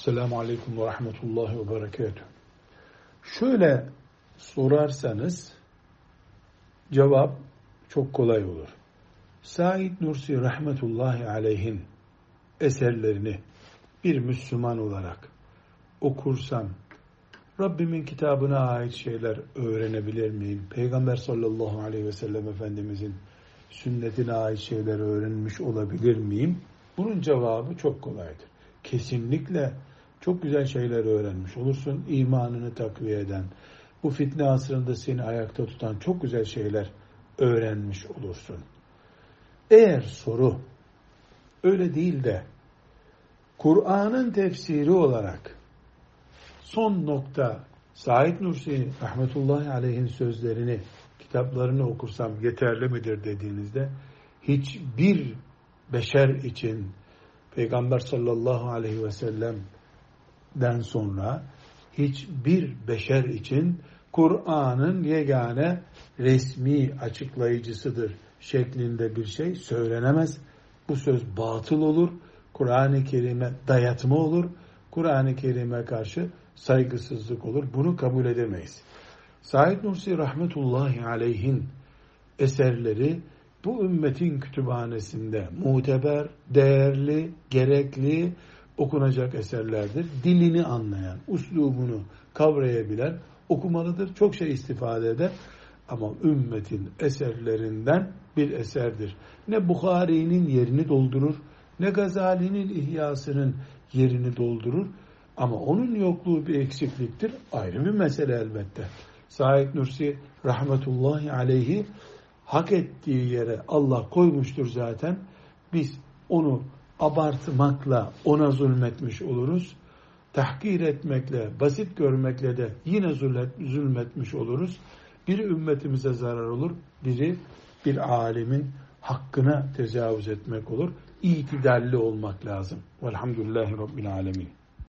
Esselamu Aleyküm ve Rahmetullahi ve Berekatuhu. Şöyle sorarsanız cevap çok kolay olur. Said Nursi Rahmetullahi Aleyhin eserlerini bir Müslüman olarak okursam Rabbimin kitabına ait şeyler öğrenebilir miyim? Peygamber sallallahu aleyhi ve sellem Efendimizin sünnetine ait şeyler öğrenmiş olabilir miyim? Bunun cevabı çok kolaydır. Kesinlikle çok güzel şeyler öğrenmiş olursun. İmanını takviye eden, bu fitne asrında seni ayakta tutan çok güzel şeyler öğrenmiş olursun. Eğer soru öyle değil de Kur'an'ın tefsiri olarak son nokta Said Nursi rahmetullahi aleyhin sözlerini kitaplarını okursam yeterli midir dediğinizde hiçbir beşer için Peygamber sallallahu aleyhi ve sellem'den sonra hiçbir beşer için Kur'an'ın yegane resmi açıklayıcısıdır şeklinde bir şey söylenemez. Bu söz batıl olur. Kur'an-ı Kerim'e dayatma olur. Kur'an-ı Kerim'e karşı saygısızlık olur. Bunu kabul edemeyiz. Said Nursi rahmetullahi aleyhin eserleri bu ümmetin kütüphanesinde muteber, değerli, gerekli okunacak eserlerdir. Dilini anlayan, uslubunu kavrayabilen okumalıdır. Çok şey istifade eder. Ama ümmetin eserlerinden bir eserdir. Ne Bukhari'nin yerini doldurur, ne Gazali'nin ihyasının yerini doldurur. Ama onun yokluğu bir eksikliktir. Ayrı bir mesele elbette. Said Nursi rahmetullahi aleyhi hak ettiği yere Allah koymuştur zaten. Biz onu abartmakla ona zulmetmiş oluruz. Tahkir etmekle, basit görmekle de yine zulmetmiş oluruz. Biri ümmetimize zarar olur, biri bir alimin hakkına tecavüz etmek olur. İtidalli olmak lazım. Velhamdülillahi Rabbil Alemin.